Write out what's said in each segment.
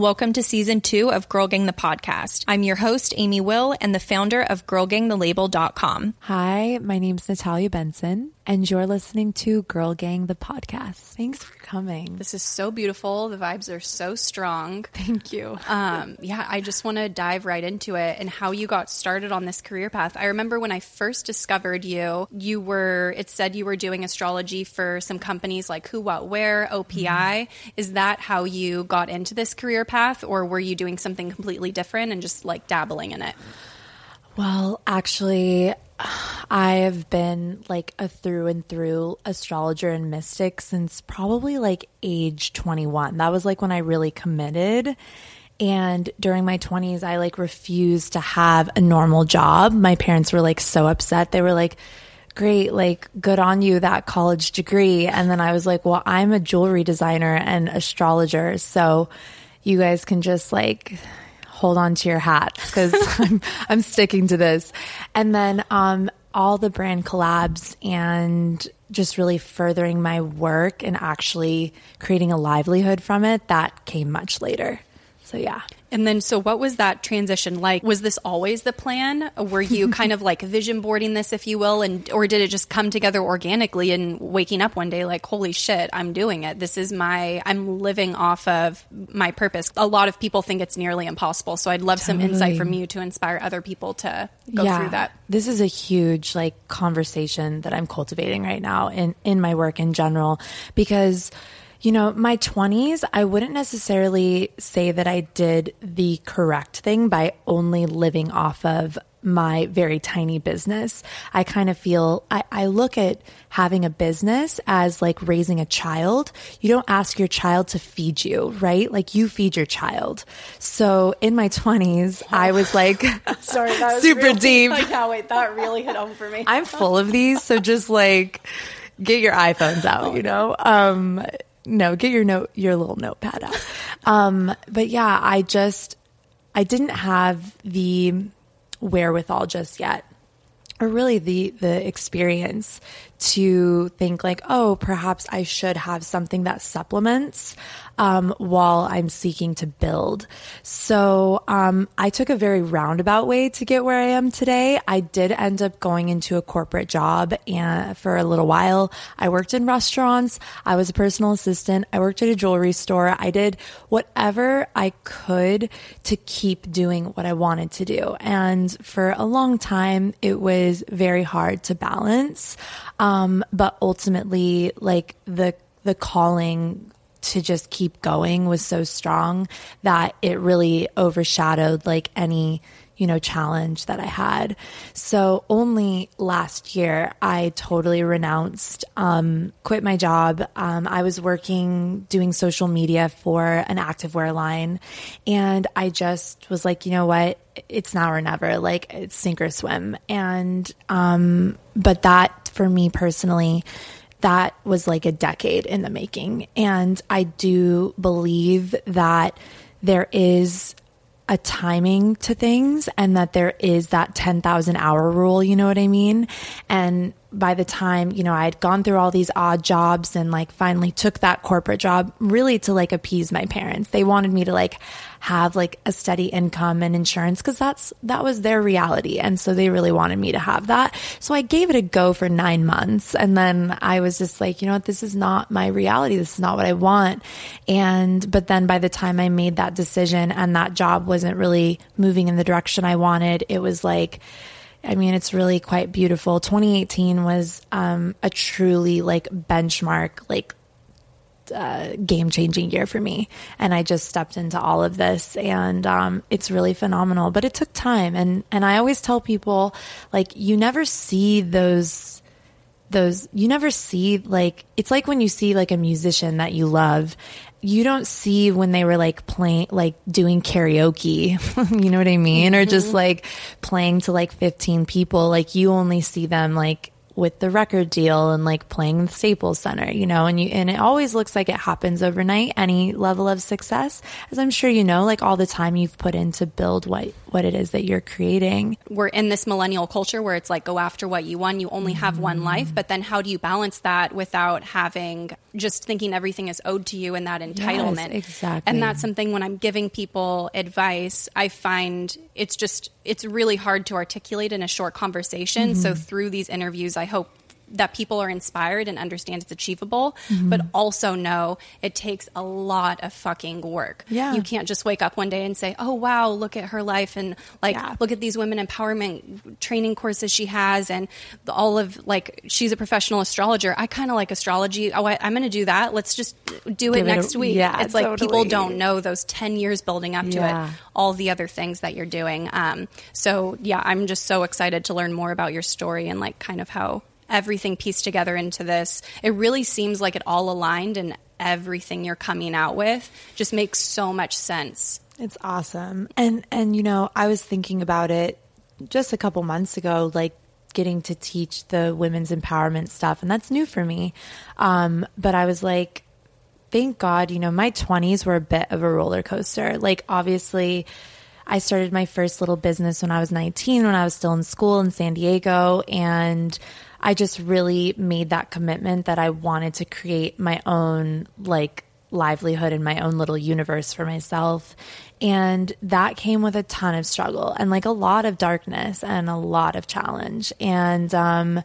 Welcome to season two of Girl Gang the podcast. I'm your host, Amy Will, and the founder of GirlGangTheLabel.com. Hi, my name's Natalia Benson, and you're listening to Girl Gang the podcast. Thanks for coming. This is so beautiful. The vibes are so strong. Thank you. Um, yeah, I just want to dive right into it and how you got started on this career path. I remember when I first discovered you, you were, it said you were doing astrology for some companies like Who, What, Wear, OPI. Mm-hmm. Is that how you got into this career? career path, or were you doing something completely different and just like dabbling in it? Well, actually, I have been like a through and through astrologer and mystic since probably like age 21. That was like when I really committed. And during my 20s, I like refused to have a normal job. My parents were like so upset. They were like, great, like good on you, that college degree. And then I was like, well, I'm a jewelry designer and astrologer. So you guys can just like hold on to your hats because I'm, I'm sticking to this. And then, um, all the brand collabs and just really furthering my work and actually creating a livelihood from it that came much later. So yeah. And then, so what was that transition like? Was this always the plan? Were you kind of like vision boarding this, if you will, and or did it just come together organically and waking up one day like, holy shit, I'm doing it. This is my, I'm living off of my purpose. A lot of people think it's nearly impossible. So I'd love totally. some insight from you to inspire other people to go yeah, through that. This is a huge like conversation that I'm cultivating right now in in my work in general because you know, my 20s, I wouldn't necessarily say that I did the correct thing by only living off of my very tiny business. I kind of feel, I, I, look at having a business as like raising a child. You don't ask your child to feed you, right? Like you feed your child. So in my 20s, I was like, sorry, that was super really, deep. I can't wait. That really hit home for me. I'm full of these. So just like, get your iPhones out, you know? Um, no, get your note, your little notepad out. Um, but yeah, I just, I didn't have the wherewithal just yet or really the the experience to think like oh perhaps i should have something that supplements um, while i'm seeking to build. So um, i took a very roundabout way to get where i am today. I did end up going into a corporate job and for a little while. I worked in restaurants. I was a personal assistant. I worked at a jewelry store. I did whatever i could to keep doing what i wanted to do. And for a long time it was very hard to balance um, but ultimately, like the the calling to just keep going was so strong that it really overshadowed like any you know, challenge that I had. So only last year, I totally renounced, um, quit my job. Um, I was working doing social media for an activewear line, and I just was like, you know what? It's now or never. Like it's sink or swim. And um, but that for me personally that was like a decade in the making. And I do believe that there is a timing to things and that there is that 10,000 hour rule, you know what I mean? And by the time, you know, I had gone through all these odd jobs and like finally took that corporate job really to like appease my parents. They wanted me to like have like a steady income and insurance because that's, that was their reality. And so they really wanted me to have that. So I gave it a go for nine months. And then I was just like, you know what? This is not my reality. This is not what I want. And, but then by the time I made that decision and that job wasn't really moving in the direction I wanted, it was like, I mean, it's really quite beautiful. 2018 was um, a truly like benchmark, like uh, game changing year for me. And I just stepped into all of this and um, it's really phenomenal. But it took time. And, and I always tell people, like, you never see those those you never see like it's like when you see like a musician that you love you don't see when they were like playing, like doing karaoke, you know what I mean? Mm-hmm. Or just mm-hmm. like playing to like 15 people. Like you only see them like with the record deal and like playing the Staples Center, you know, and you, and it always looks like it happens overnight, any level of success, as I'm sure you know, like all the time you've put in to build what, what it is that you're creating. We're in this millennial culture where it's like go after what you want, you only have mm-hmm. one life, but then how do you balance that without having just thinking everything is owed to you and that entitlement. exactly. And that's something when I'm giving people advice, I find it's just it's really hard to articulate in a short conversation. So Mm-hmm. through these interviews, I hope that people are inspired and understand it's achievable, Mm-hmm. but also know it takes a lot of fucking work. Yeah. You can't just wake up one day and say, "Oh wow, look at her life and like Yeah. look at these women empowerment training courses she has and the, all of like she's a professional astrologer. I kind of like astrology. Oh, I, I'm going to do that. Let's just do it Give it a- next week." yeah, it's like people don't know those 10 years building up to Yeah. it, all the other things that you're doing. Um, so yeah, I'm just so excited to learn more about your story and like kind of how everything pieced together into this. It really seems like it all aligned and everything you're coming out with just makes so much sense. It's awesome. And and you know, I was thinking about it just a couple months ago like getting to teach the women's empowerment stuff and that's new for me. Um but I was like thank God, you know, my 20s were a bit of a roller coaster. Like obviously I started my first little business when I was 19 when I was still in school in San Diego and I just really made that commitment that I wanted to create my own like livelihood and my own little universe for myself. And that came with a ton of struggle and like a lot of darkness and a lot of challenge. And um,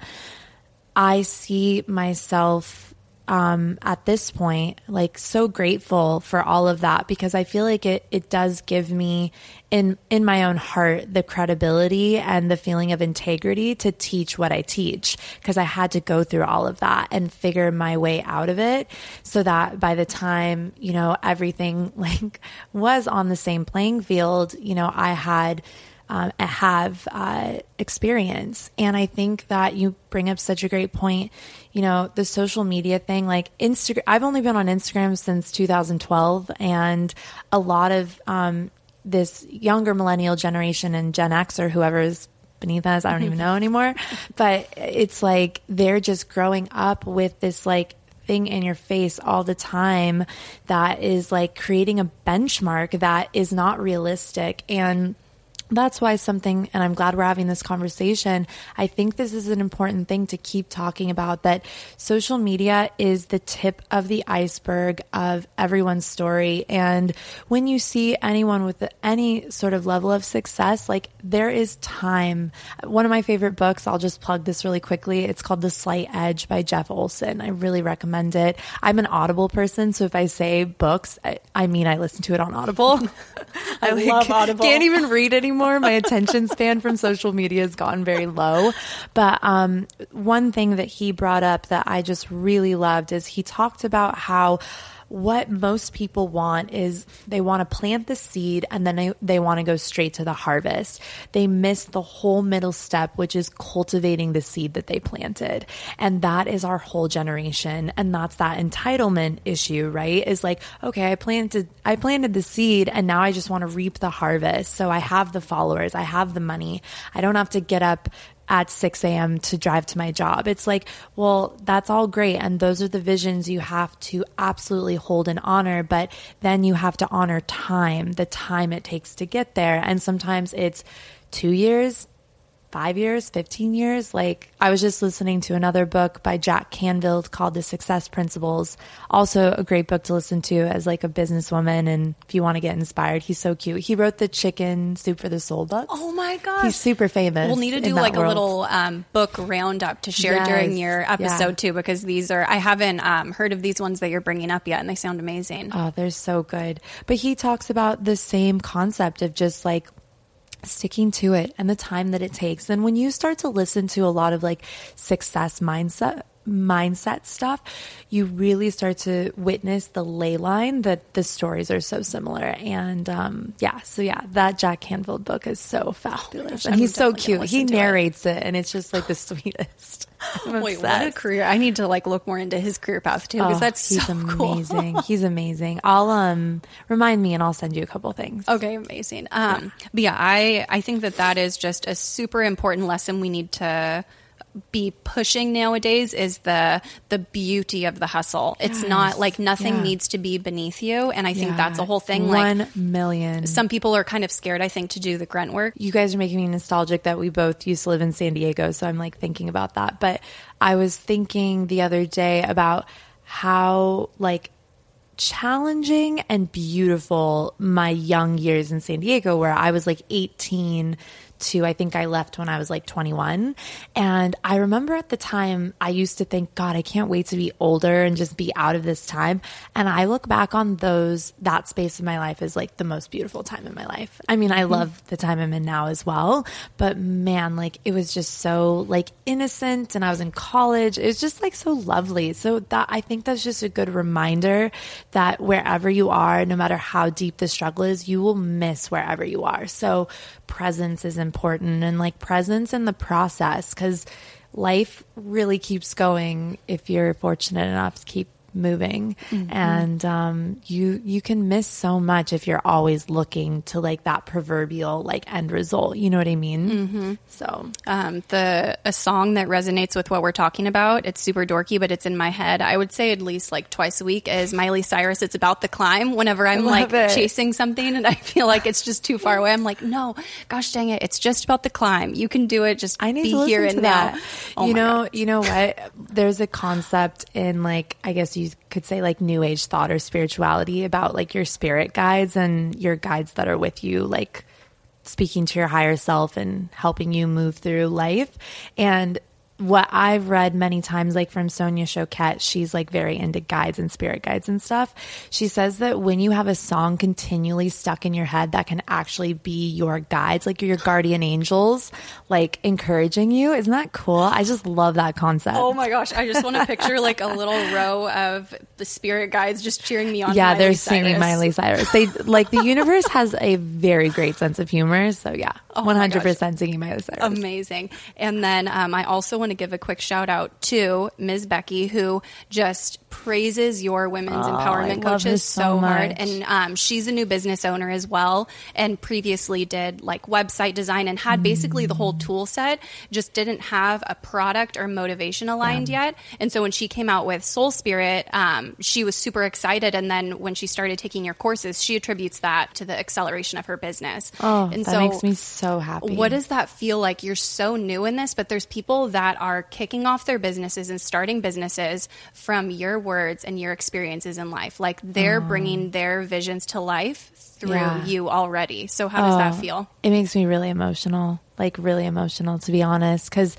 I see myself um, at this point like so grateful for all of that because I feel like it it does give me in in my own heart the credibility and the feeling of integrity to teach what I teach because I had to go through all of that and figure my way out of it so that by the time you know everything like was on the same playing field you know I had um, have uh, experience. And I think that you bring up such a great point. You know, the social media thing, like Instagram, I've only been on Instagram since 2012, and a lot of um, this younger millennial generation and Gen X or whoever is beneath us, I don't even know anymore. But it's like they're just growing up with this like thing in your face all the time that is like creating a benchmark that is not realistic. And that's why something, and I'm glad we're having this conversation. I think this is an important thing to keep talking about that social media is the tip of the iceberg of everyone's story. And when you see anyone with any sort of level of success, like there is time. One of my favorite books, I'll just plug this really quickly. It's called The Slight Edge by Jeff Olson. I really recommend it. I'm an Audible person, so if I say books, I, I mean I listen to it on Audible. I, love Audible. Can't even read anymore. My attention span from social media has gotten very low. But um, one thing that he brought up that I just really loved is he talked about how what most people want is they want to plant the seed and then they, they want to go straight to the harvest. They miss the whole middle step, which is cultivating the seed that they planted. And that is our whole generation. And that's that entitlement issue, right? Is like, okay, I planted, I planted the seed and now I just want to reap the harvest. So I have the followers, I have the money. I don't have to get up at 6 a.m. to drive to my job. It's like, well, that's all great. And those are the visions you have to absolutely hold and honor. But then you have to honor time, the time it takes to get there. And sometimes it's two years, five years, 15 years. Like I was just listening to another book by Jack Canfield called The Success Principles. Also a great book to listen to as like a businesswoman. And if you want to get inspired, he's so cute. He wrote the chicken soup for the soul books. Oh my gosh. He's super famous. We'll need to do like a little um, book roundup to share Yes. during your Yeah. episode too, because these are I haven't um, heard of these ones that you're bringing up yet, and they sound amazing. Oh, they're so good. But he talks about the same concept of just like sticking to it and the time that it takes. And when you start to listen to a lot of like success mindset mindset stuff, you really start to witness the ley line that the stories are so similar. And um, yeah, so yeah, that Jack Canfield book is so fabulous. gosh, and I'm he's so cute. He to it. narrates it. and it's just like the sweetest. Wait, what a career! I need to like look more into his career path too, because Oh, that's he's so cool. amazing. he's amazing. I'll um remind me and I'll send you a couple things. Okay, amazing. Um, but yeah, I I think that that is just a super important lesson we need to be pushing nowadays is the the beauty of the hustle. It's not like nothing Yeah. needs to be beneath you, and I think Yeah. that's a whole thing. Like One million. some people are kind of scared, I think, to do the grunt work. you guys are making me nostalgic that we both used to live in San Diego, so I'm like thinking about that. But I was thinking the other day about how like challenging and beautiful my young years in San Diego, where I was like 18 to I think I left when I was like 21. And I remember at the time I used to think, God, I can't wait to be older and just be out of this time. And I look back on those, that space of my life is like the most beautiful time in my life. I mean, I mm-hmm. love the time I'm in now as well, but man, like it was just so like innocent and I was in college. It was just like so lovely. So that I think that's just a good reminder that wherever you are, no matter how deep the struggle is, you will miss wherever you are. So presence is important and like presence in the process because life really keeps going if you're fortunate enough to keep moving. Mm-hmm. and um, you you can miss so much if you're always looking to like that proverbial like end result. You know what i mean? Mm-hmm. so. Um, the a song that resonates with what we're talking about it's super dorky but it's in my head. I would say at least like twice a week is miley cyrus it's about the climb whenever i'm like it. chasing something and i feel like it's just too far away. I'm like no gosh dang it it's just about the climb. You can do it. Just i need be to here and now. Oh you know God. you know what? There's a concept in like i guess you you could say like new age thought or spirituality about like your spirit guides and your guides that are with you, like speaking to your higher self and helping you move through life. And what I've read many times, like from Sonia Choquette, she's like very into guides and spirit guides and stuff. She says that when you have a song continually stuck in your head that can actually be your guides, like your guardian angels, like encouraging you. Isn't that cool? I just love that concept. Oh my gosh. I just want to picture like a little row of the spirit guides just cheering me on. Yeah, Miley they're Cyrus. singing Miley Cyrus. They like the universe has a very great sense of humor. So yeah, oh 100% singing Miley Cyrus. Amazing. And then um, I also want to give a quick shout out to Ms. Becky, who just praises your women's oh, empowerment coaches so, so hard. And um, she's a new business owner as well, and previously did like website design and had mm. basically the whole tool set, just didn't have a product or motivation aligned yeah. yet. And so when she came out with Soul Spirit, um, she was super excited. And then when she started taking your courses, she attributes that to the acceleration of her business. Oh, and that so makes me so happy. What does that feel like? You're so new in this, but there's people that are kicking off their businesses and starting businesses from your words and your experiences in life. Like they're oh. bringing their visions to life through yeah. you already. So how does oh, that feel? It makes me really emotional, like really emotional to be honest, cuz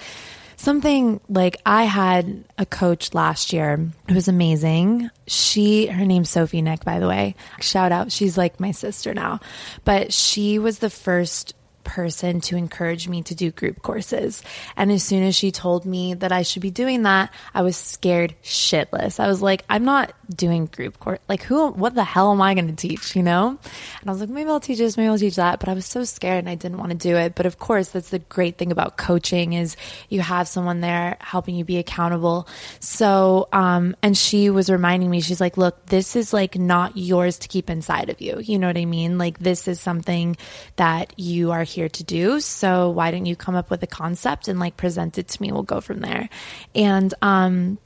something like I had a coach last year. It was amazing. She, her name's Sophie Nick, by the way. Shout out. She's like my sister now. But she was the first person to encourage me to do group courses. And as soon as she told me that I should be doing that, I was scared shitless. I was like, I'm not doing group course. Like, who, what the hell am I going to teach, you know? And I was like, maybe I'll teach this, maybe I'll teach that. But I was so scared and I didn't want to do it. But of course, that's the great thing about coaching is you have someone there helping you be accountable. So, um, and she was reminding me, she's like, look, this is like not yours to keep inside of you. You know what I mean? Like, this is something that you are here to do. So why don't you come up with a concept and like present it to me? We'll go from there. And, um,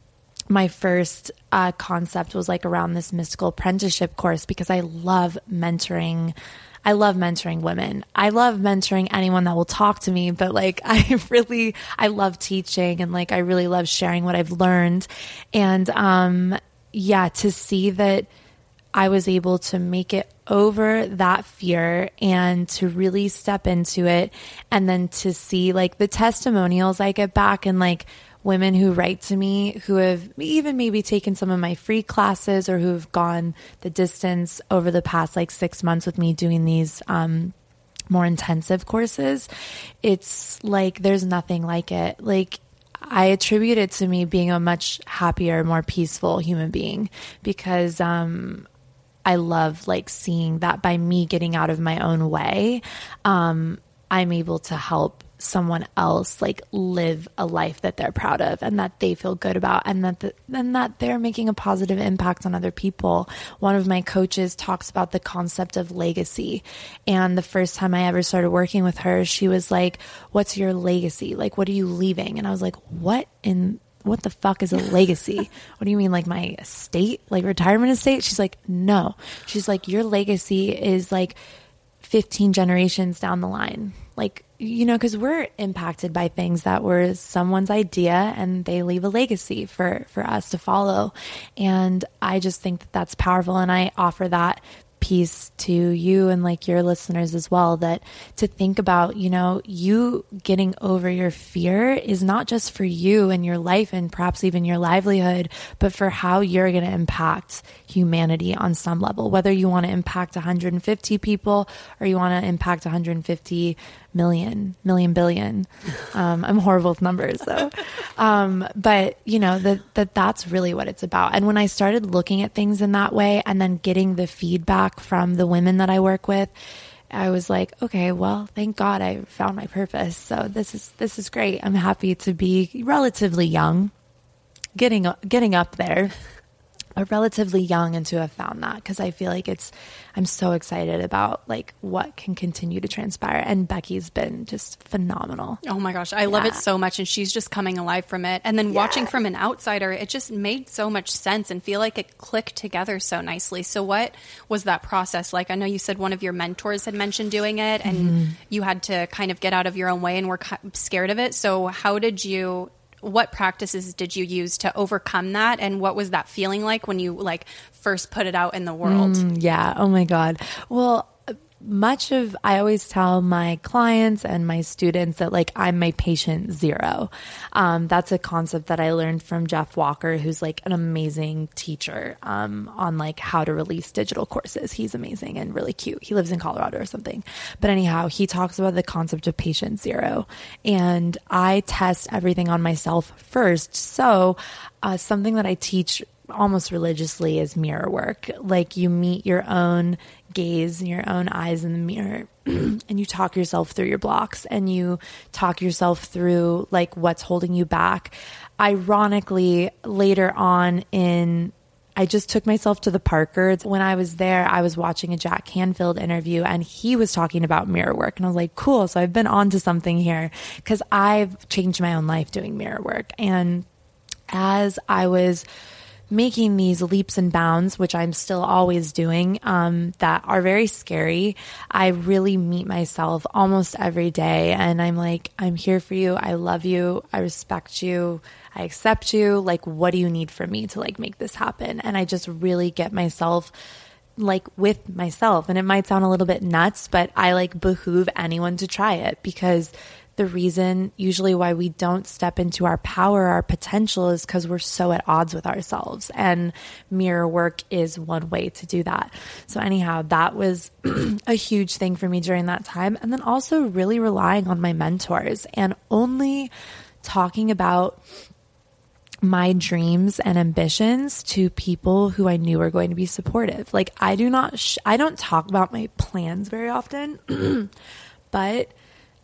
my first uh, concept was like around this mystical apprenticeship course because I love mentoring. I love mentoring women. I love mentoring anyone that will talk to me, but like I really I love teaching and like I really love sharing what I've learned. And um yeah, to see that I was able to make it over that fear and to really step into it and then to see like the testimonials I get back and like women who write to me who have even maybe taken some of my free classes or who've gone the distance over the past like six months with me doing these um, more intensive courses. It's like there's nothing like it. Like I attribute it to me being a much happier, more peaceful human being because um, I love like seeing that by me getting out of my own way, um, I'm able to help someone else like live a life that they're proud of and that they feel good about and that the, and that they're making a positive impact on other people. One of my coaches talks about the concept of legacy. And the first time I ever started working with her, she was like, "What's your legacy? Like what are you leaving?" And I was like, "What in what the fuck is a legacy? what do you mean, like my estate, like retirement estate? She's like, no. She's like, your legacy is like 15 generations down the line. Like, you know, because we're impacted by things that were someone's idea and they leave a legacy for, for us to follow. And I just think that that's powerful. And I offer that piece to you and like your listeners as well that to think about, you know, you getting over your fear is not just for you and your life and perhaps even your livelihood, but for how you're going to impact humanity on some level, whether you want to impact 150 people or you want to impact 150 million, million billion. Um, I'm horrible with numbers, though. Um, but you know that that that's really what it's about. And when I started looking at things in that way, and then getting the feedback from the women that I work with, I was like, okay, well, thank God I found my purpose. So this is this is great. I'm happy to be relatively young, getting getting up there but relatively young and to have found that because I feel like it's I'm so excited about like what can continue to transpire and Becky's been just phenomenal. Oh my gosh, I yeah. love it so much and she's just coming alive from it. And then yes. watching from an outsider, it just made so much sense and feel like it clicked together so nicely. So what was that process like? I know you said one of your mentors had mentioned doing it and mm-hmm. you had to kind of get out of your own way and were scared of it. So how did you what practices did you use to overcome that? And what was that feeling like when you like first put it out in the world? Mm, yeah. Oh my god. Well much of I always tell my clients and my students that like I'm my patient zero. Um, that's a concept that I learned from Jeff Walker, who's like an amazing teacher um, on like how to release digital courses. He's amazing and really cute. He lives in Colorado or something. But anyhow, he talks about the concept of patient zero, and I test everything on myself first. So uh, something that I teach almost religiously is mirror work. Like you meet your own gaze and your own eyes in the mirror and you talk yourself through your blocks and you talk yourself through like what's holding you back. Ironically, later on in I just took myself to the Parkers. When I was there, I was watching a Jack Canfield interview and he was talking about mirror work. And I was like, cool. So I've been on to something here because I've changed my own life doing mirror work. And as I was making these leaps and bounds, which I'm still always doing, um, that are very scary. I really meet myself almost every day and I'm like, I'm here for you. I love you. I respect you. I accept you. Like, what do you need from me to like make this happen? And I just really get myself like with myself. And it might sound a little bit nuts, but I like behoove anyone to try it because the reason usually why we don't step into our power, our potential is because we're so at odds with ourselves. And mirror work is one way to do that. So, anyhow, that was a huge thing for me during that time. And then also really relying on my mentors and only talking about my dreams and ambitions to people who I knew were going to be supportive. Like I do not sh- I don't talk about my plans very often, but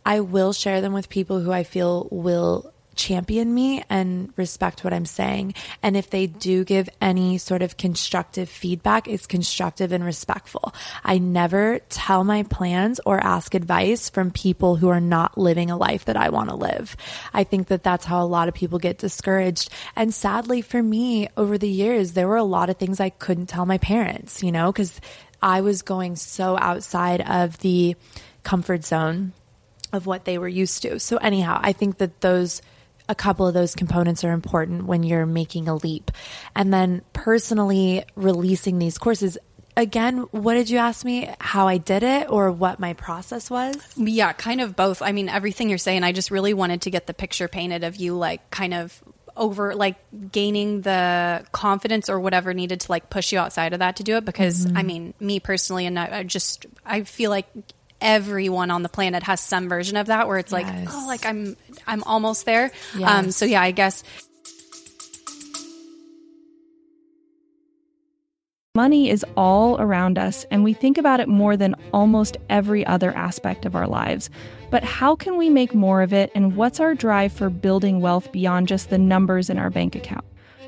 I will share them with people who I feel will champion me and respect what I'm saying. And if they do give any sort of constructive feedback, it's constructive and respectful. I never tell my plans or ask advice from people who are not living a life that I want to live. I think that that's how a lot of people get discouraged. And sadly for me, over the years, there were a lot of things I couldn't tell my parents, you know, because I was going so outside of the comfort zone of what they were used to. So, anyhow, I think that those a couple of those components are important when you're making a leap. And then personally releasing these courses, again, what did you ask me? How I did it or what my process was? Yeah, kind of both. I mean, everything you're saying, I just really wanted to get the picture painted of you like kind of over like gaining the confidence or whatever needed to like push you outside of that to do it because mm-hmm. I mean me personally and I, I just I feel like everyone on the planet has some version of that where it's like oh like i'm i'm almost there um, yes. um so yeah i guess Money is all around us, and we think about it more than almost every other aspect of our lives. But how can we make more of it, and what's our drive for building wealth beyond just the numbers in our bank account?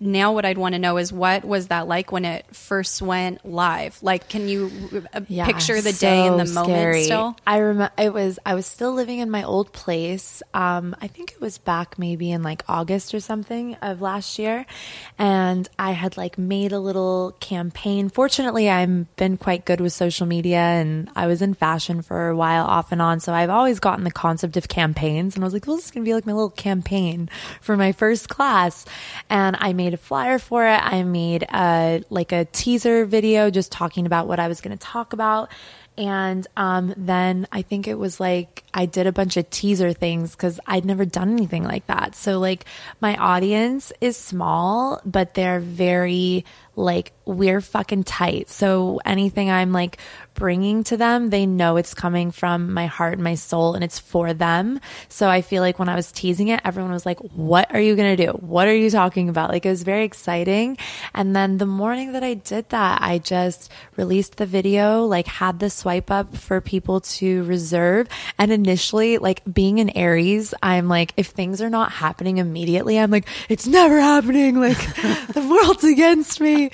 Now what I'd want to know is what was that like when it first went live? Like, can you uh, Yeah, picture the day and the so moment scary. still? I remember it was I was still living in my old place. Um, I think it was back maybe in like August or something of last year, and I had like made a little campaign. Fortunately, I've been quite good with social media, and I was in fashion for a while off and on. So I've always gotten the concept of campaigns, and I was like, well, this is gonna be like my little campaign for my first class, and I made a flyer for it. I made a like a teaser video just talking about what I was going to talk about. And um, then I think it was like I did a bunch of teaser things because I'd never done anything like that. So, like, my audience is small, but they're very like, we're fucking tight. So, anything I'm like bringing to them, they know it's coming from my heart and my soul and it's for them. So, I feel like when I was teasing it, everyone was like, What are you going to do? What are you talking about? Like, it was very exciting. And then the morning that I did that, I just released the video, like, had the swipe up for people to reserve. And initially, like, being an Aries, I'm like, if things are not happening immediately, I'm like, it's never happening. Like, the world's against me.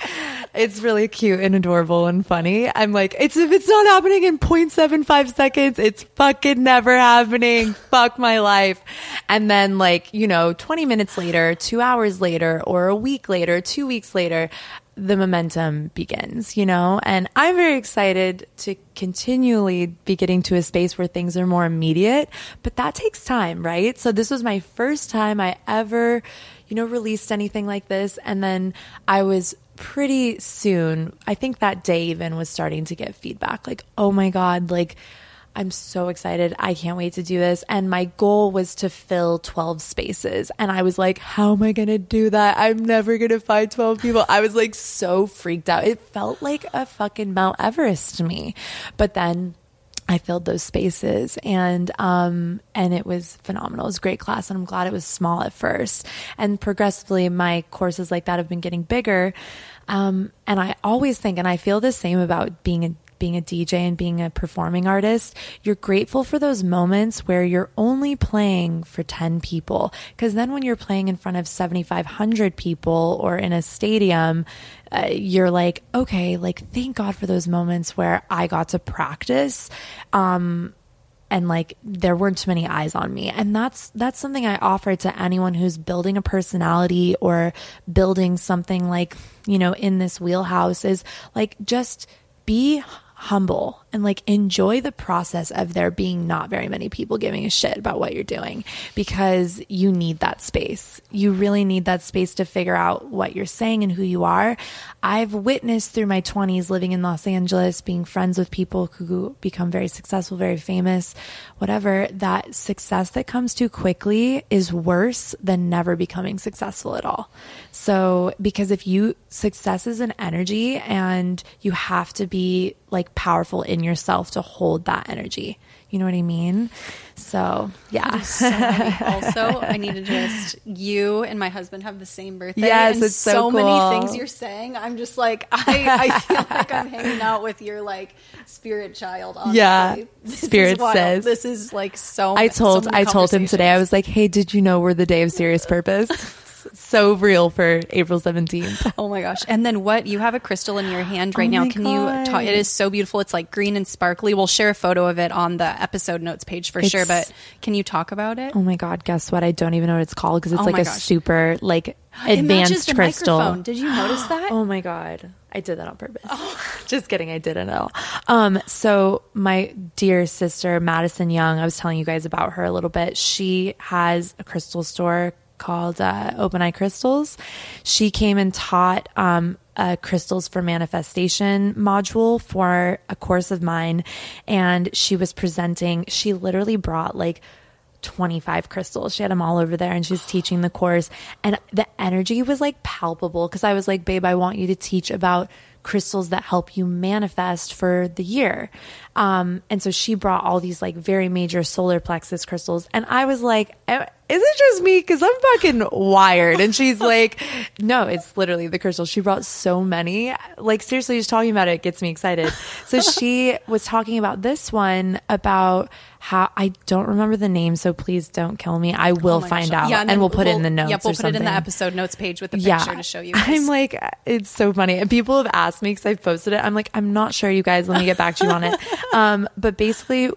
It's really cute and adorable and funny. I'm like, it's if it's not happening in 0.75 seconds, it's fucking never happening. Fuck my life. And then, like, you know, 20 minutes later, two hours later, or a week later, two weeks later, the momentum begins, you know? And I'm very excited to continually be getting to a space where things are more immediate, but that takes time, right? So this was my first time I ever, you know, released anything like this. And then I was pretty soon, I think that day even was starting to get feedback like, oh my God, like, I'm so excited. I can't wait to do this. And my goal was to fill 12 spaces. And I was like, how am I going to do that? I'm never going to find 12 people. I was like so freaked out. It felt like a fucking Mount Everest to me. But then I filled those spaces and um and it was phenomenal. It was a great class and I'm glad it was small at first. And progressively my courses like that have been getting bigger. Um and I always think and I feel the same about being a being a DJ and being a performing artist, you're grateful for those moments where you're only playing for 10 people. Because then when you're playing in front of 7,500 people or in a stadium, uh, you're like, okay, like, thank God for those moments where I got to practice. Um, and like there weren't too many eyes on me and that's that's something i offer to anyone who's building a personality or building something like you know in this wheelhouse is like just be humble and like enjoy the process of there being not very many people giving a shit about what you're doing because you need that space. You really need that space to figure out what you're saying and who you are. I've witnessed through my 20s living in Los Angeles, being friends with people who become very successful, very famous, whatever, that success that comes too quickly is worse than never becoming successful at all. So, because if you, success is an energy and you have to be like powerful in yourself to hold that energy. You know what I mean? So, yeah. So also, I need to just you and my husband have the same birthday. Yes, it's so many cool. things you're saying. I'm just like I, I feel like I'm hanging out with your like spirit child. Honestly. Yeah, This spirit says. this is like so. I told so I told him today. I was like, "Hey, did you know we're the day of serious purpose?" So real for April 17th. Oh my gosh! And then what? You have a crystal in your hand right Oh now. Can God. you? talk It is so beautiful. It's like green and sparkly. We'll share a photo of it on the episode notes page for sure. But can you talk about it? Oh my god, guess what? I don't even know what it's called because it's Oh like a gosh. super like advanced crystal. microphone. Did you notice that? Oh my god. I did that on purpose. Oh. Just kidding, I didn't know. Um so my dear sister Madison Young, I was telling you guys about her a little bit. She has a crystal store called uh, Open Eye Crystals. She came and taught um a crystals for manifestation module for a course of mine and she was presenting she literally brought like 25 crystals. She had them all over there and she's teaching the course. And the energy was like palpable because I was like, babe, I want you to teach about crystals that help you manifest for the year. Um, and so she brought all these like very major solar plexus crystals. And I was like, "Eh, is it just me? Cause I'm fucking wired. And she's like, no, it's literally the crystals. She brought so many. Like seriously, just talking about it gets me excited. So she was talking about this one about how I don't remember the name. So please don't kill me. I will Oh find gosh. out Yeah, and, then we'll put it in the notes. Yep, we'll put it in the episode notes page with the picture to show you. Guys. I'm like, it's so funny. And people have asked me because I've posted it. I'm like, I'm not sure, you guys. Let me get back to you on it. Um, but basically,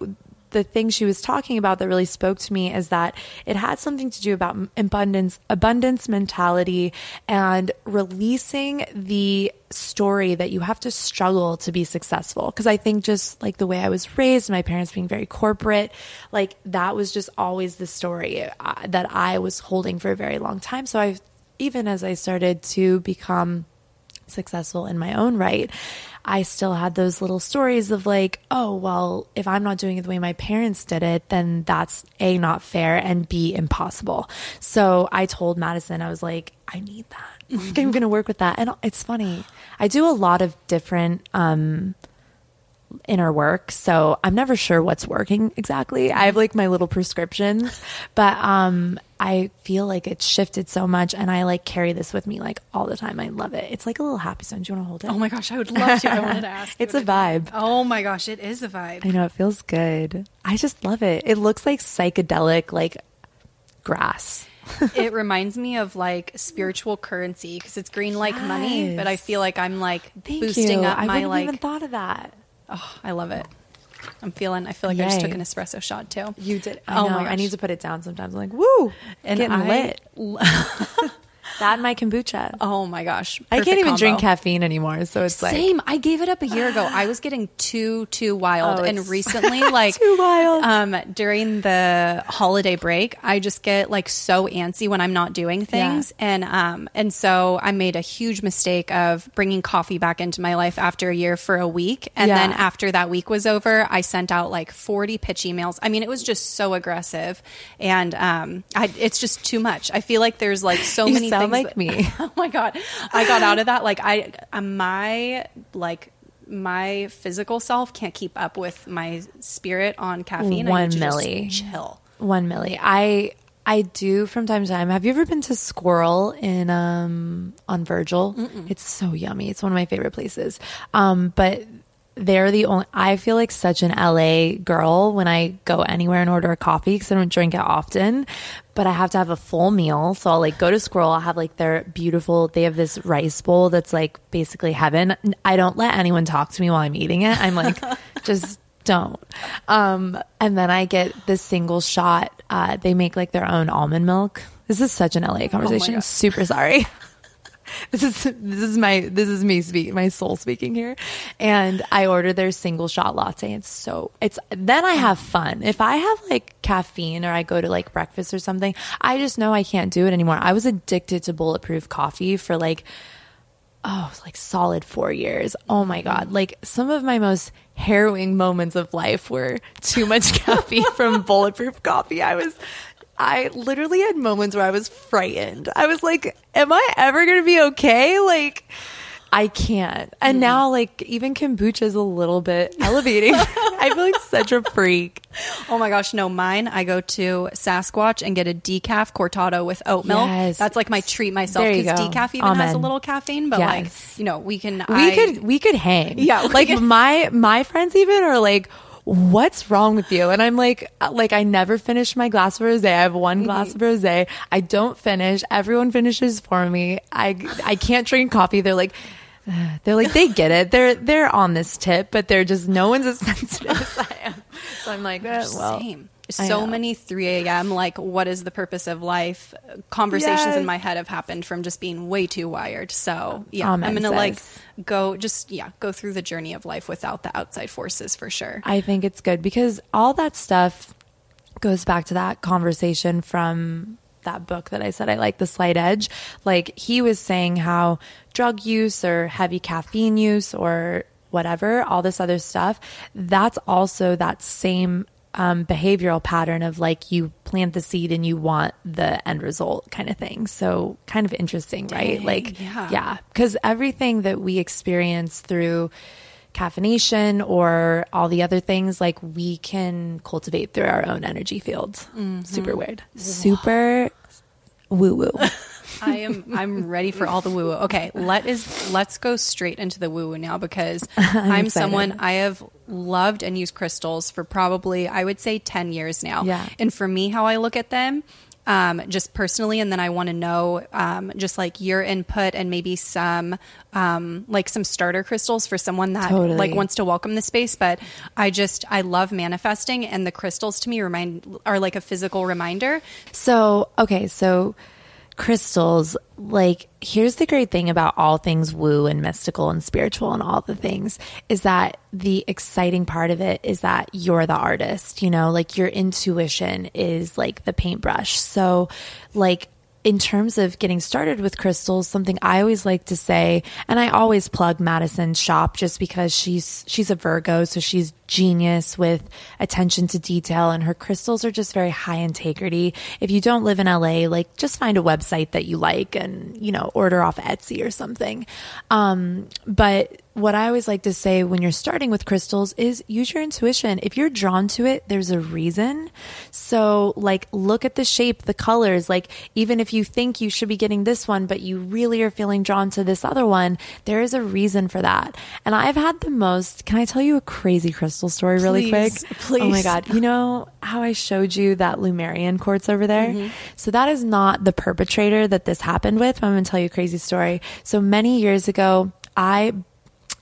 the thing she was talking about that really spoke to me is that it had something to do about abundance, abundance mentality, and releasing the story that you have to struggle to be successful. Because I think just like the way I was raised, my parents being very corporate, like that was just always the story uh, that I was holding for a very long time. So I, even as I started to become successful in my own right, I still had those little stories of like, oh, well, if I'm not doing it the way my parents did it, then that's A, not fair, and B, impossible. So I told Madison, I was like, I need that. I'm going to work with that. And it's funny. I do a lot of different, um, inner work. So i'm never sure what's working exactly. I have like my little prescriptions but um i feel like it's shifted so much and i like carry this with me like all the time. I love it. It's like a little happy stone do you want to hold it? Oh my gosh, I would love to. I wanted to ask. it's a what it- vibe Oh my gosh, it is a vibe. i know it feels good. I just love it. It looks like psychedelic like grass. It reminds me of like spiritual currency because it's green like money, but I feel like I'm like Thank boosting you. up i my like. even thought of that oh, I love it. I'm feeling. I feel like I just took an espresso shot too. you did Oh i know my i need to put it down sometimes i'm like woo And getting I- lit that and my kombucha Oh my gosh, I can't perfect even drink caffeine anymore, so it's like Same. I gave it up a year ago. I was getting too too wild, Oh, and recently, like too wild. Um, during the holiday break, I just get like so antsy when I'm not doing things, and um, and so I made a huge mistake of bringing coffee back into my life after a year for a week, and Yeah. then after that week was over, I sent out like 40 pitch emails. I mean, it was just so aggressive, and um, I, it's just too much. I feel like there's like so You many things like me. oh my god i got out of that like i uh, my like my physical self can't keep up with my spirit on caffeine One milli. chill One milli. I I do from time to time. Have you ever been to Sqirl in um on Virgil? It's so yummy. It's one of my favorite places. Um, but they're the only. I feel like such an LA girl when I go anywhere and order a coffee because I don't drink it often. But I have to have a full meal, so I'll like go to Sqirl. I'll have like their beautiful. They have this rice bowl that's like basically heaven. I don't let anyone talk to me while I'm eating it. I'm like, just don't. Um, and then I get this single shot. Uh, they make like their own almond milk. This is such an LA conversation. God. Super sorry. this is this is my this is me speak my soul speaking here. And i order their single shot latte. It's so it's then i have fun. If i have like caffeine or i go to like breakfast or something i just know i can't do it anymore. I was addicted to bulletproof coffee for like oh like solid four years. Oh my god. Like some of my most harrowing moments of life were too much caffeine from bulletproof coffee. I was i literally had moments where i was frightened i was like am i ever gonna be okay like I can't. And mm-hmm. now, like, even kombucha is a little bit elevating. I feel like such a freak. oh my gosh no mine i go to sasquatch and get a decaf cortado with oat milk Yes. that's like my treat myself because decaf even has a little caffeine but Yes. like you know we can we I, could we could hang. Yeah, like could- my my friends even are like, "What's wrong with you?" And I'm like, like I never finish my glass of rosé. I have one Mm-hmm. glass of rosé. I don't finish. Everyone finishes for me. I I can't drink coffee. They're like. They're like they get it. They're they're on this tip, but they're just no one's as sensitive as I am. So I'm like, eh, well, Same. So many 3 a.m. like what is the purpose of life? Conversations Yes. in my head have happened from just being way too wired. So yeah, Amen, I'm gonna like go just yeah go through the journey of life without the outside forces for sure. I think it's good because all that stuff goes back to that conversation from that book that I said I like, The Slight Edge. Like he was saying how drug use or heavy caffeine use or whatever, all this other stuff, that's also that same um, behavioral pattern of like you plant the seed and you want the end result kind of thing. So kind of interesting, right? Like, yeah. yeah, because everything that we experience through caffeination or all the other things like we can cultivate through our own energy fields. Super weird. Super woo woo. I am I'm ready for all the woo woo. Okay, let is let's go straight into the woo woo now because I'm, excited. someone I have loved and used crystals for probably I would say 10 years now. Yeah. And for me how I look at them um, just personally, and then I want to know um, just like your input and maybe some um, like some starter crystals for someone that Totally. like wants to welcome the space. But I just I love manifesting, and the crystals to me remind are like a physical reminder. So, okay, so crystals, like, here's the great thing about all things woo and mystical and spiritual and all the things is that the exciting part of it is that you're the artist, you know, like your intuition is like the paintbrush. So, like, in terms of getting started with crystals, something I always like to say, and I always plug Madison's shop just because she's she's a Virgo, so she's genius with attention to detail and her crystals are just very high integrity. If you don't live in LA, like just find a website that you like and, you know, order off Etsy or something. Um, but what I always like to say when you're starting with crystals is use your intuition. If you're drawn to it, there's a reason. So, like, look at the shape, the colors. Like, even if you think you should be getting this one, but you really are feeling drawn to this other one, there is a reason for that. And I've had the most, can I tell you a crazy crystal story really quick? please. Oh my God. You know how I showed you that Lemurian quartz over there? Mm-hmm. So that is not the perpetrator that this happened with. I'm going to tell you a crazy story. So many years ago, I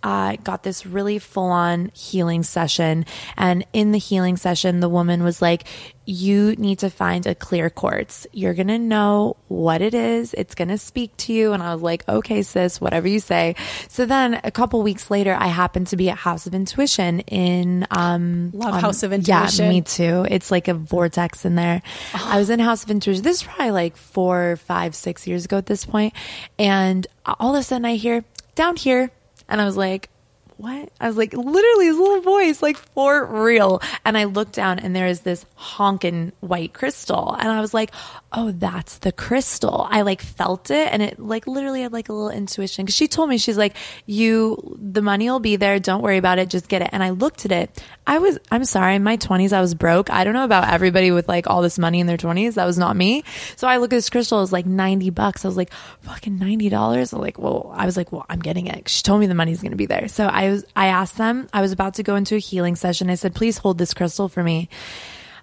I got this really full on healing session. And in the healing session, the woman was like, You need to find a clear quartz. You're going to know what it is. It's going to speak to you. And I was like, Okay, sis, whatever you say. So then a couple weeks later, I happened to be at House of Intuition in, um, Love um, House of Intuition. Yeah, me too. It's like a vortex in there. I was in House of Intuition. This is probably like four, five, six years ago at this point. And all of a sudden I hear down here. And I was like, what? I was like, literally his little voice, like for real. And I looked down and there is this honking white crystal. And I was like, oh, that's the crystal. I like felt it and it like literally had like a little intuition. Cause she told me, she's like, you, the money will be there. Don't worry about it. Just get it. And I looked at it. I was, I'm sorry, in my 20s, I was broke. I don't know about everybody with like all this money in their 20s. That was not me. So I look at this crystal, it was like 90 bucks. I was like, fucking $90. I'm like, well, I was like, well, I'm getting it. She told me the money's going to be there. So I was, I asked them, I was about to go into a healing session. I said, please hold this crystal for me.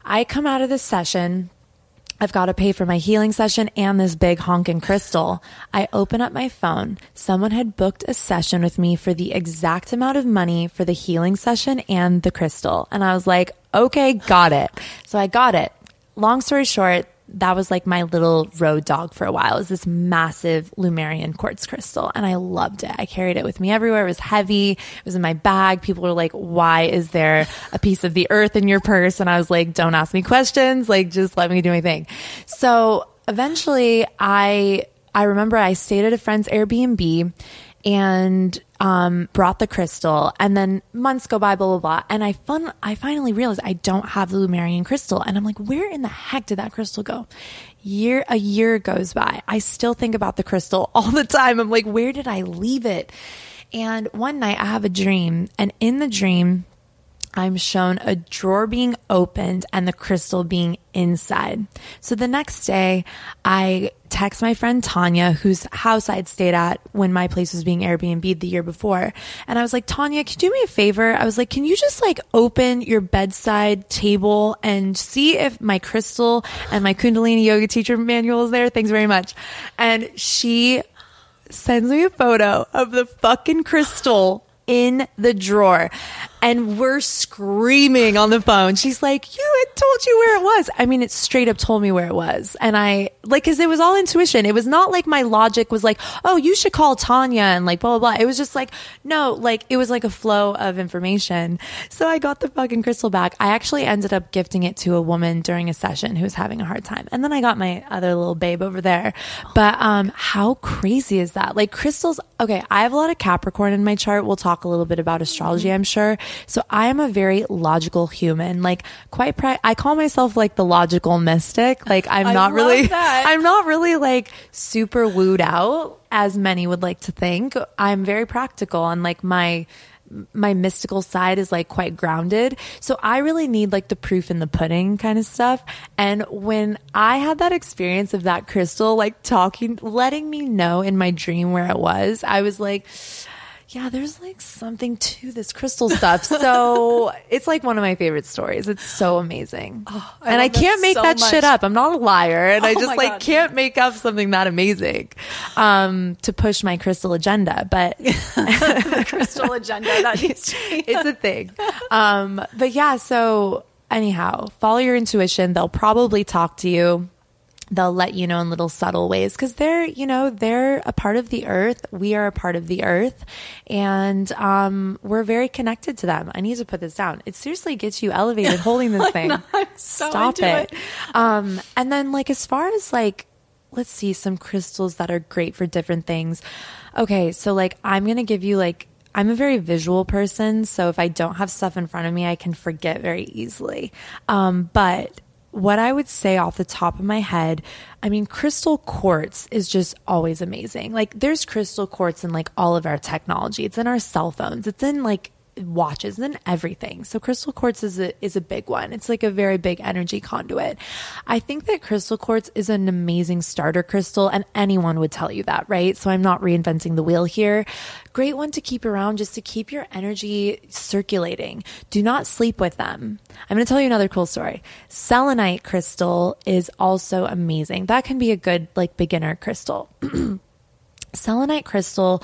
I come out of this session. I've got to pay for my healing session and this big honkin' crystal. I open up my phone. Someone had booked a session with me for the exact amount of money for the healing session and the crystal. And I was like, okay, got it. So I got it. Long story short, that was like my little road dog for a while. It was this massive Lemurian quartz crystal and I loved it. I carried it with me everywhere. It was heavy. It was in my bag. People were like, why is there a piece of the earth in your purse? And I was like, don't ask me questions. Like, just let me do my thing. So eventually I, I remember I stayed at a friend's Airbnb and um, brought the crystal and then months go by blah blah blah. And i fun i finally realized i don't have the lemurian crystal. And i'm like where in the heck did that crystal go? Year a year goes by. I still think about the crystal all the time. I'm like where did i leave it? And one night i have a dream. And in the dream I'm shown a drawer being opened and the crystal being inside. So the next day, I text my friend Tanya, whose house I'd stayed at when my place was being Airbnb the year before. And I was like, Tanya, can you do me a favor? I was like, can you just like open your bedside table and see if my crystal and my Kundalini yoga teacher manual is there? Thanks very much. And she sends me a photo of the fucking crystal in the drawer and we're screaming on the phone. She's like, you had told you where it was. I mean, it straight up told me where it was. And I like, cause it was all intuition. It was not like my logic was like, oh, you should call Tanya and like blah, blah, blah. It was just like, no, like it was like a flow of information. So I got the fucking crystal back. I actually ended up gifting it to a woman during a session who was having a hard time. And then I got my other little babe over there. But, um, how crazy is that? Like crystals. Okay. I have a lot of Capricorn in my chart. We'll talk a little bit about astrology, I'm sure. So I am a very logical human. Like quite pri- I call myself like the logical mystic. Like I'm not really that. I'm not really like super wooed out as many would like to think. I'm very practical and like my my mystical side is like quite grounded. So I really need like the proof in the pudding kind of stuff. And when I had that experience of that crystal like talking letting me know in my dream where it was, I was like yeah, there's like something to this crystal stuff. So it's like one of my favorite stories. It's so amazing. and I love that can't make so that much. shit up. I'm not a liar. And I Oh just like God. can't make up something that amazing um, to push my crystal agenda. But crystal agenda that needs to be. it's a thing. Um, but yeah, so anyhow, follow your intuition. They'll probably talk to you. They'll let you know in little subtle ways because they're, you know, they're a part of the earth. We are a part of the earth and, um, we're very connected to them. I need to put this down. It seriously gets you elevated holding this thing. So Stop into it. Um, and then like, as far as like, let's see some crystals that are great for different things. Okay. So like, I'm going to give you like, I'm a very visual person. So if I don't have stuff in front of me, I can forget very easily. Um, but what I would say off the top of my head, I mean, crystal quartz is just always amazing. Like, there's crystal quartz in like all of our technology. It's in our cell phones. It's in like watches and everything. So crystal quartz is a is a big one. It's like a very big energy conduit. I think that crystal quartz is an amazing starter crystal and anyone would tell you that, right? So I'm not reinventing the wheel here. Great one to keep around just to keep your energy circulating. Do not sleep with them. I'm going to tell you another cool story. Selenite crystal is also amazing. That can be a good like beginner crystal selenite crystal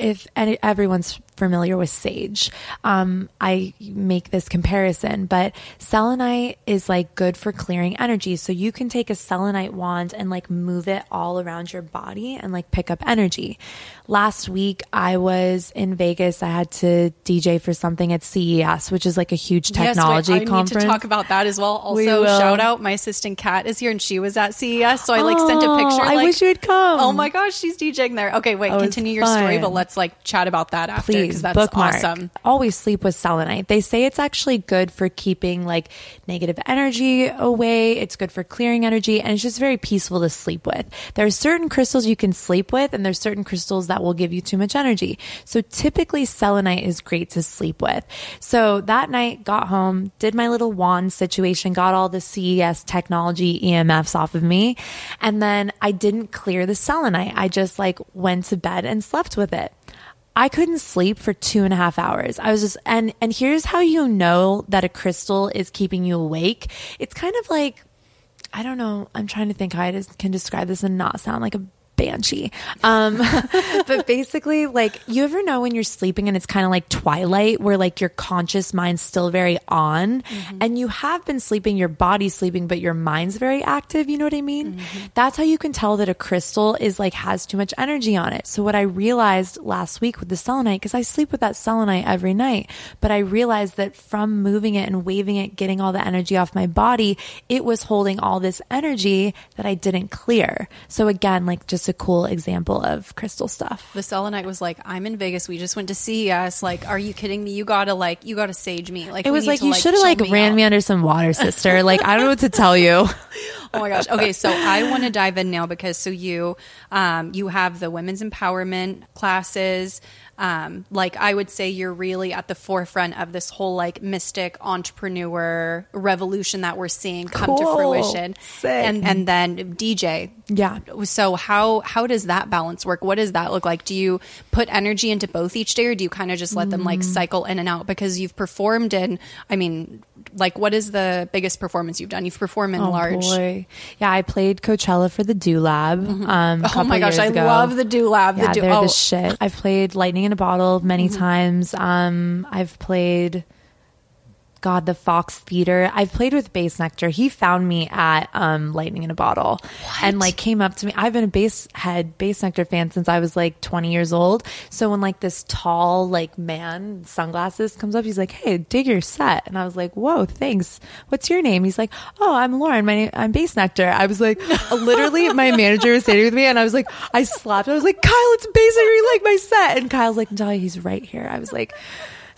if any, everyone's familiar with sage um, i make this comparison but selenite is like good for clearing energy so you can take a selenite wand and like move it all around your body and like pick up energy last week i was in vegas i had to dj for something at ces which is like a huge technology yes, wait, I conference need to talk about that as well. Also, will. shout out my assistant Kat is here and she was at CES, so I like sent a Oh, picture. I like, wish you had come. Oh my gosh, she's DJing there. Okay, wait, Oh, continue your story, but let's like chat about that after please because that's bookmark. awesome. Always sleep with selenite. They say it's actually good for keeping like negative energy away. It's good for clearing energy and it's just very peaceful to sleep with. There are certain crystals you can sleep with and there's certain crystals that will give you too much energy. So typically selenite is great to sleep with. So that night got home, did my little wand situation, got all the CES technology EMFs off of me. And then I didn't clear the selenite. I just like went to bed and slept with it. I couldn't sleep for two and a half hours. I was just, and, and here's how you know that a crystal is keeping you awake. It's kind of like, I don't know. I'm trying to think how I can describe this and not sound like a banshee. Um, but basically, like, you ever know when you're sleeping and it's kind of like twilight where like your conscious mind's still very on and you have been sleeping, your body's sleeping, but your mind's very active. You know what I mean? That's how you can tell that a crystal is like has too much energy on it. So what I realized last week with the selenite, because I sleep with that selenite every night, but I realized that from moving it and waving it, getting all the energy off my body, it was holding all this energy that I didn't clear. So again, like just a cool example of crystal stuff. The selenite was like, "I'm in Vegas. We just went to CES. Like, are you kidding me? You gotta like, you gotta sage me. Like, It was like to, you should have chill like ran out." me under some water, sister. like I don't know what to tell you. Oh my gosh. Okay, so I want to dive in now because so you um, you have the women's empowerment classes. Um, like I would say you're really at the forefront of this whole like mystic entrepreneur revolution that we're seeing come to fruition. Sick. And and then DJ. Yeah. So how how does that balance work? What does that look like? Do you put energy into both each day or do you kind of just let them Mm. like cycle in and out because you've performed in I mean like what is the biggest performance you've done? You've performed in large Oh, boy. Yeah, I played Coachella for the Do Lab. Um, a Oh my gosh, I ago. love the Do Lab. The Yeah, Do- they're oh. Mm-hmm. the shit. I've played Lightning in a Bottle many times. Um, I've played. God, the Fox Theater. I've played with Bassnectar. He found me at um, Lightning in a Bottle and like came up to me. I've been a bass head, Bassnectar fan since I was like 20 years old. So when like this tall like man, sunglasses comes up, he's like, "Hey, dig your set," and I was like, "Whoa, thanks. What's your name?" He's like, "Oh, I'm Lorin. My name, I'm Bassnectar." I was like, literally, my manager was sitting with me, and I was like, I slapped. I was like, "Kyle, it's Bassnectar. You like my set?" And Kyle's like, "Natalia, he's right here." I was like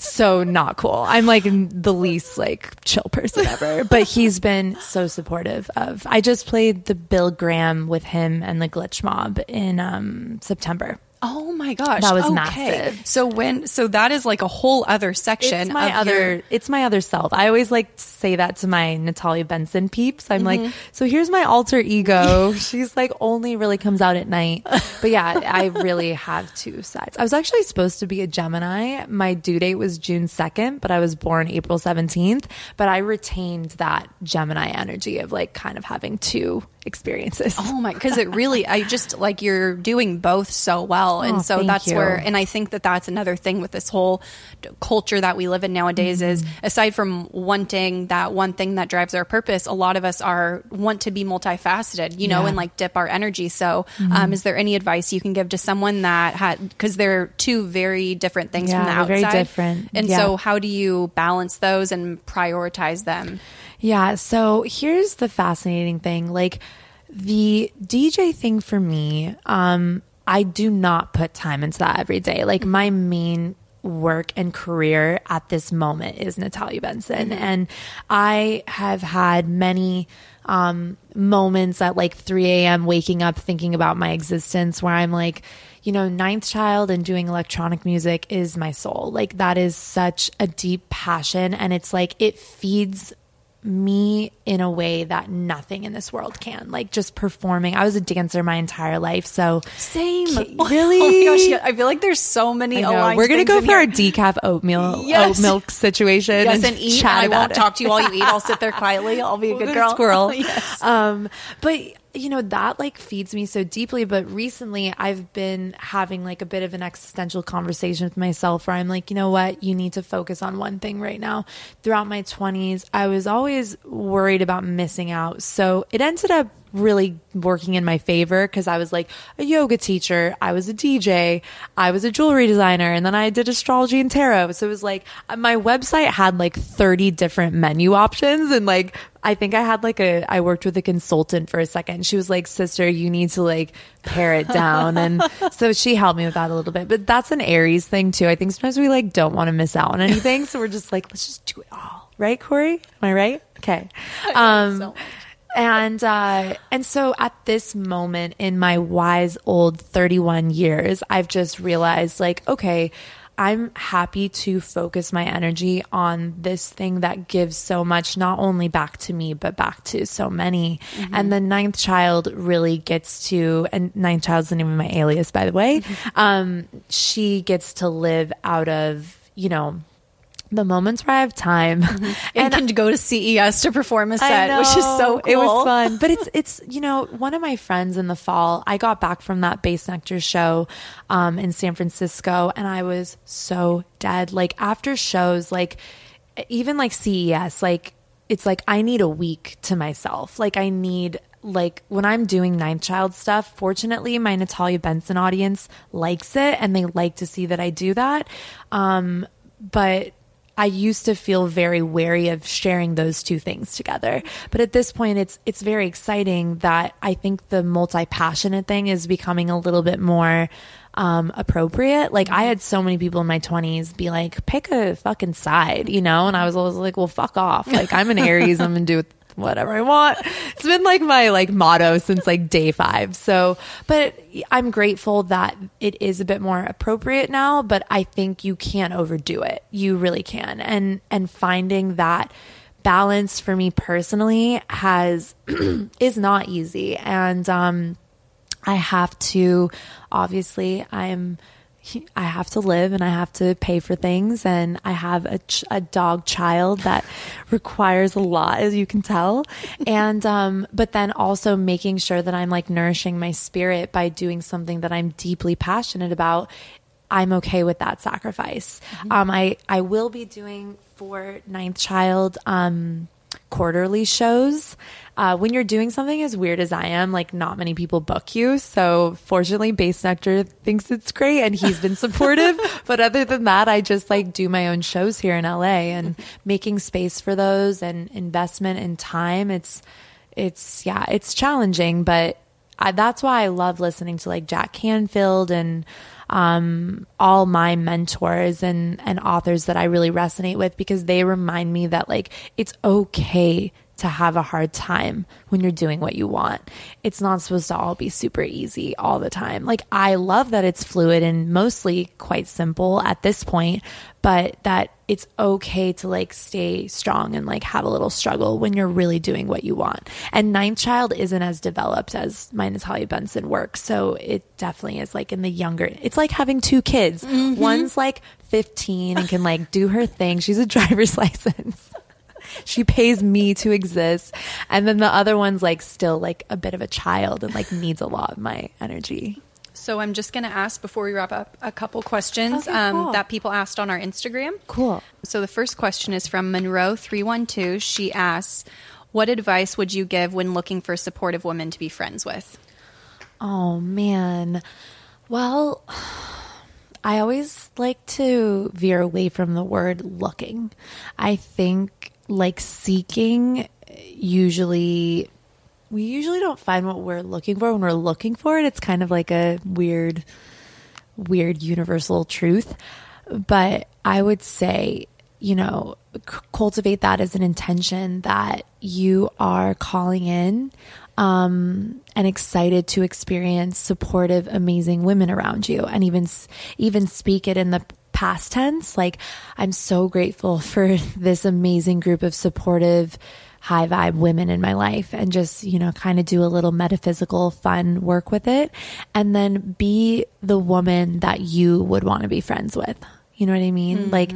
so not cool. I'm like the least like chill person ever. But he's been so supportive of. I just played the Bill Graham with him and the Glitch Mob in um, September. Oh my gosh, That was okay. massive. So when so that is like a whole other section. It's my other. your- it's my other self. I always like to say that to my Natalia Benson peeps. I'm Mm-hmm. like, so here's my alter ego. She's like only really comes out at night. But yeah, I really have two sides. I was actually supposed to be a Gemini. My due date was June 2nd, but I was born April 17th. But I retained that Gemini energy of like kind of having two experiences. Oh my, because it really, I just like you're doing both so well. and Oh, so that's you. where, and I think that that's another thing with this whole culture that we live in nowadays is Mm-hmm. aside from wanting that one thing that drives our purpose, a lot of us are want to be multifaceted, you know, Yeah. and like dip our energy. So, um, is there any advice you can give to someone that had, because they're two very different things Yeah, from the outside? very different. And Yeah. so, how do you balance those and prioritize them? Yeah. So here's the fascinating thing. Like the DJ thing for me, um, I do not put time into that every day. Like my main work and career at this moment is Natalia Benson. And I have had many um, moments at like 3 a.m. waking up thinking about my existence where I'm like, you know, ninth child and doing electronic music is my soul. Like that is such a deep passion. And it's like, it feeds me in a way that nothing in this world can. Like just performing. I was a dancer my entire life, so Same. K- Oh really? my gosh, I feel like there's so many We're gonna go for our decaf oatmeal Yes. oat milk situation. Yes, and eat. chat and I won't it. talk to you while you eat. I'll sit there quietly. I'll be a good Good girl. squirrel. yes. Um, but you know that like feeds me so deeply. But recently, I've been having like a bit of an existential conversation with myself, where I'm like, you know what, you need to focus on one thing right now. Throughout my 20s, I was always worried about missing out, so it ended up really working in my favor because I was like a yoga teacher, I was a DJ, I was a jewelry designer, and then I did astrology and tarot. So it was like uh, my website had like 30 different menu options and like I think I had like a I worked with a consultant for a second. She was like, "Sister, you need to like pare it down." And so she helped me with that a little bit. But that's an Aries thing too. I think sometimes we like don't want to miss out on anything, so we're just like, let's just do it all. Right, Corey? Am I right? Okay. Um and uh, and so at this moment in my wise old 31 years, I've just realized like, okay, I'm happy to focus my energy on this thing that gives so much, not only back to me, but back to so many. And the ninth child really gets to, and ninth child's the name of my alias, by the way. Um, she gets to live out of, you know, the moments where I have time. and can go to CES to perform a set, I which is so cool. It was fun, but it's it's you know one of my friends in the fall. I got back from that Bassnectar show um, in San Francisco, and I was so dead. Like after shows, like even like CES, like it's like I need a week to myself. Like I need like when I'm doing ninth child stuff, fortunately my Natalia Benson audience likes it and they like to see that I do that. Um, but I used to feel very wary of sharing those two things together. But at this point it's it's very exciting that I think the multi-passionate thing is becoming a little bit more um appropriate. Like I had so many people in my 20s be like pick a fucking side, you know? And I was always like, well fuck off. Like I'm an Aries, I'm going to do whatever I want. It's been like my like motto since like day 5. So, but I'm grateful that it is a bit more appropriate now, but I think you can't overdo it. You really can. And and finding that balance for me personally has is not easy and um I have to obviously I'm I have to live and I have to pay for things. And I have a, ch- a dog child that requires a lot as you can tell. And um but then also making sure that I'm like nourishing my spirit by doing something that I'm deeply passionate about I'm okay with that sacrifice. Um I I will be doing for ninth child um quarterly shows. Uh, when you're doing something as weird as I am, like not many people book you. So fortunately, Bassnectar thinks it's great and he's been supportive. but other than that, I just like do my own shows here in LA and making space for those and investment in time. It's, it's, yeah, it's challenging, but I, that's why I love listening to like Jack Canfield and um, all my mentors and and authors that I really resonate with because they remind me that like it's okay to have a hard time when you're doing what you want. It's not supposed to all be super easy all the time. Like, I love that it's fluid and mostly quite simple at this point, but that it's okay to like stay strong and like have a little struggle when you're really doing what you want. And Ninth Child isn't as developed as mine is Holly Benson work. So it definitely is like in the younger, it's like having two kids. Mm-hmm. One's like 15 and can like do her thing. She's a driver's license she pays me to exist. And then the other one's like still like a bit of a child and like needs a lot of my energy. So I'm just going to ask before we wrap up a couple questions okay, um, cool. that people asked on our Instagram. Cool. So the first question is from Monroe312. She asks, What advice would you give when looking for supportive women to be friends with? Oh, man. Well, I always like to veer away from the word looking. I think like seeking usually we usually don't find what we're looking for when we're looking for it. It's kind of like a weird weird universal truth. But I would say, you know, c- cultivate that as an intention that you are calling in um, and excited to experience supportive, amazing women around you, and even even speak it in the past tense. Like, I'm so grateful for this amazing group of supportive, high vibe women in my life and just, you know, kind of do a little metaphysical fun work with it. And then be the woman that you would want to be friends with. You know what I mean? Mm-hmm. Like,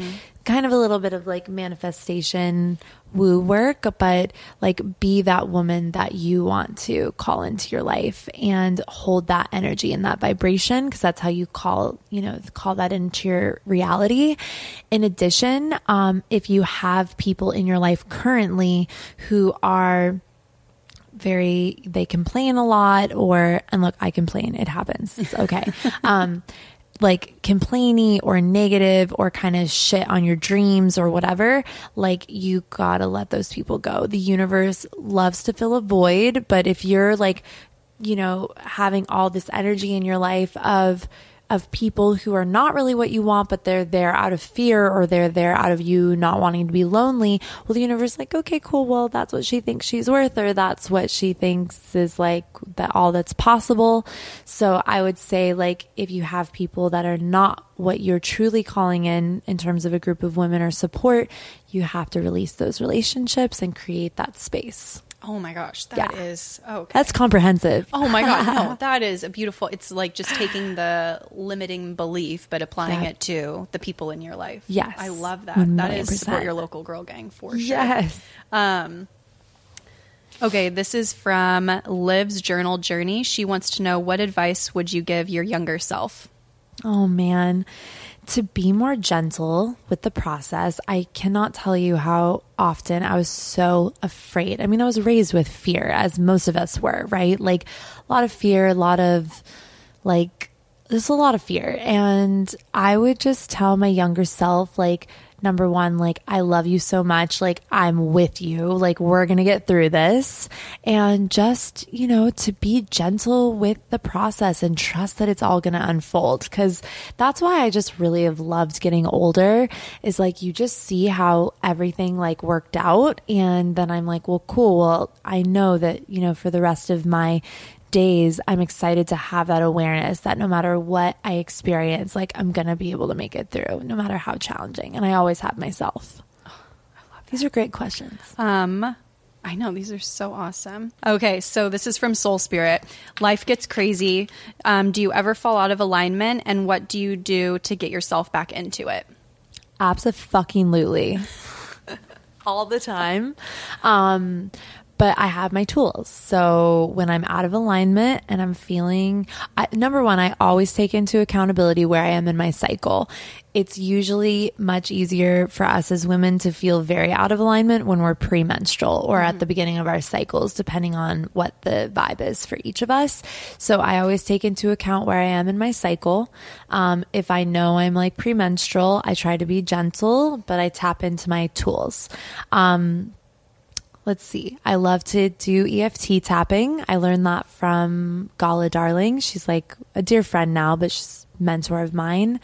kind of a little bit of like manifestation woo work, but like be that woman that you want to call into your life and hold that energy and that vibration because that's how you call, you know, call that into your reality. In addition, um, if you have people in your life currently who are very they complain a lot or and look i complain it happens it's okay um like complainy or negative or kind of shit on your dreams or whatever, like you gotta let those people go. The universe loves to fill a void, but if you're like, you know, having all this energy in your life of, of people who are not really what you want, but they're there out of fear or they're there out of you not wanting to be lonely. Well, the universe is like, okay, cool. Well, that's what she thinks she's worth, or that's what she thinks is like that all that's possible. So I would say, like, if you have people that are not what you're truly calling in, in terms of a group of women or support, you have to release those relationships and create that space. Oh my gosh, that yeah. is oh okay. that's comprehensive. Oh my god, no, that is a beautiful. It's like just taking the limiting belief but applying yeah. it to the people in your life. Yes, I love that. 100%. That is support your local girl gang for sure. Yes. Um. Okay, this is from Liv's journal journey. She wants to know what advice would you give your younger self? Oh man to be more gentle with the process. I cannot tell you how often I was so afraid. I mean, I was raised with fear, as most of us were, right? Like a lot of fear, a lot of like, there's a lot of fear. And I would just tell my younger self, like, number one, like, I love you so much. Like, I'm with you. Like, we're going to get through this. And just, you know, to be gentle with the process and trust that it's all going to unfold. Cause that's why I just really have loved getting older is like, you just see how everything like worked out. And then I'm like, well, cool. Well, I know that, you know, for the rest of my days, I'm excited to have that awareness that no matter what I experience, like I'm going to be able to make it through, no matter how challenging. And I always have myself. Oh, these are great questions. Um, I know these are so awesome. Okay, so this is from Soul Spirit. Life gets crazy. Um, do you ever fall out of alignment, and what do you do to get yourself back into it? Absolutely. All the time. Um, but I have my tools. So when I'm out of alignment and I'm feeling, I, number one, I always take into accountability where I am in my cycle. It's usually much easier for us as women to feel very out of alignment when we're premenstrual or mm-hmm. at the beginning of our cycles, depending on what the vibe is for each of us. So I always take into account where I am in my cycle. Um, if I know I'm like premenstrual, I try to be gentle, but I tap into my tools. Um, let's see. I love to do EFT tapping. I learned that from Gala Darling. She's like a dear friend now, but she's mentor of mine.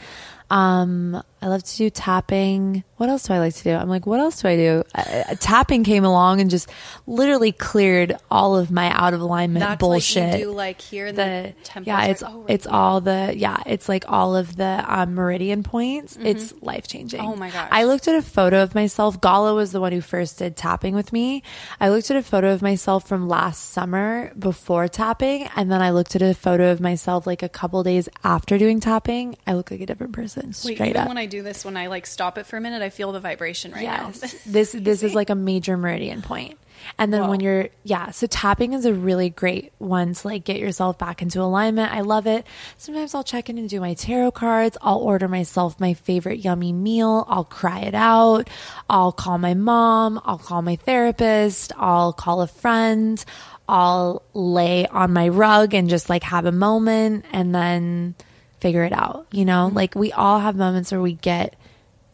Um, I love to do tapping. What else do I like to do? I'm like, what else do I do? Uh, tapping came along and just literally cleared all of my out of alignment That's bullshit. Like you do like here the, the yeah, it's oh, it's all the yeah, it's like all of the um, meridian points. It's life changing. Oh my gosh. I looked at a photo of myself. Gala was the one who first did tapping with me. I looked at a photo of myself from last summer before tapping, and then I looked at a photo of myself like a couple days after doing tapping. I look like a different person. Wait, Straight up. Do this, when I like stop it for a minute, I feel the vibration right yes. now. this this is like a major meridian point. And then Whoa. when you're yeah, so tapping is a really great one to like get yourself back into alignment. I love it. Sometimes I'll check in and do my tarot cards. I'll order myself my favorite yummy meal. I'll cry it out. I'll call my mom. I'll call my therapist. I'll call a friend. I'll lay on my rug and just like have a moment and then figure it out. You know, mm-hmm. like we all have moments where we get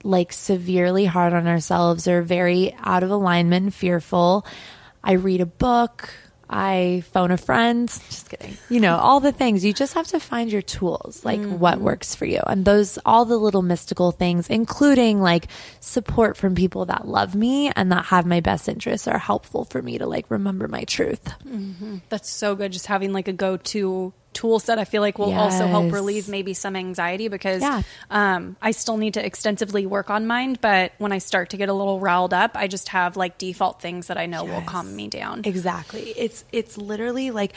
like severely hard on ourselves or very out of alignment and fearful. I read a book. I phone a friend. Just kidding. You know, all the things. You just have to find your tools, like mm-hmm. what works for you. And those, all the little mystical things, including like support from people that love me and that have my best interests, are helpful for me to like remember my truth. Mm-hmm. That's so good. Just having like a go-to tool set, I feel like will also help relieve maybe some anxiety because Yeah. um, I still need to extensively work on mine. But when I start to get a little riled up, I just have like default things that I know will calm me down. Exactly. It's it's literally like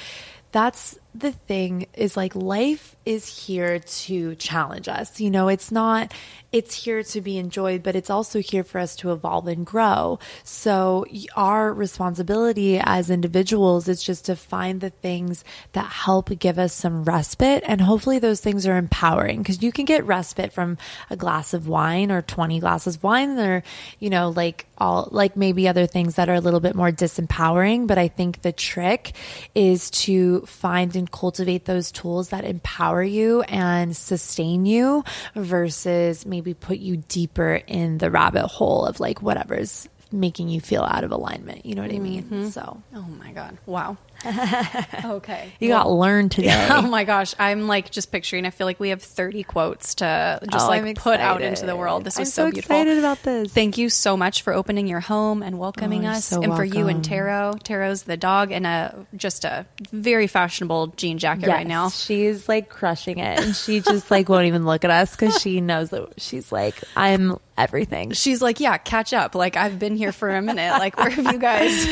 that's the thing is like life is here to challenge us. You know, it's not it's here to be enjoyed, but it's also here for us to evolve and grow. So our responsibility as individuals is just to find the things that help give us some respite and hopefully those things are empowering because you can get respite from a glass of wine or 20 glasses of wine or you know like all like maybe other things that are a little bit more disempowering but i think the trick is to find and cultivate those tools that empower you and sustain you versus maybe put you deeper in the rabbit hole of like whatever's making you feel out of alignment you know what i mean mm-hmm. so Oh my god! Wow. okay. you got learned today Oh my gosh, I'm like just picturing. I feel like we have 30 quotes to just Oh, like put out into the world. This I'm so, so beautiful. excited about this. Thank you so much for opening your home and welcoming Oh, us, so and for you and Taro. Taro's the dog and a just a very fashionable jean jacket right now. She's like crushing it. And she just like won't even look at us because she knows that she's like, I'm everything. She's like, yeah, catch up. Like I've been here for a minute. Like where have you guys?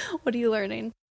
what are you learning?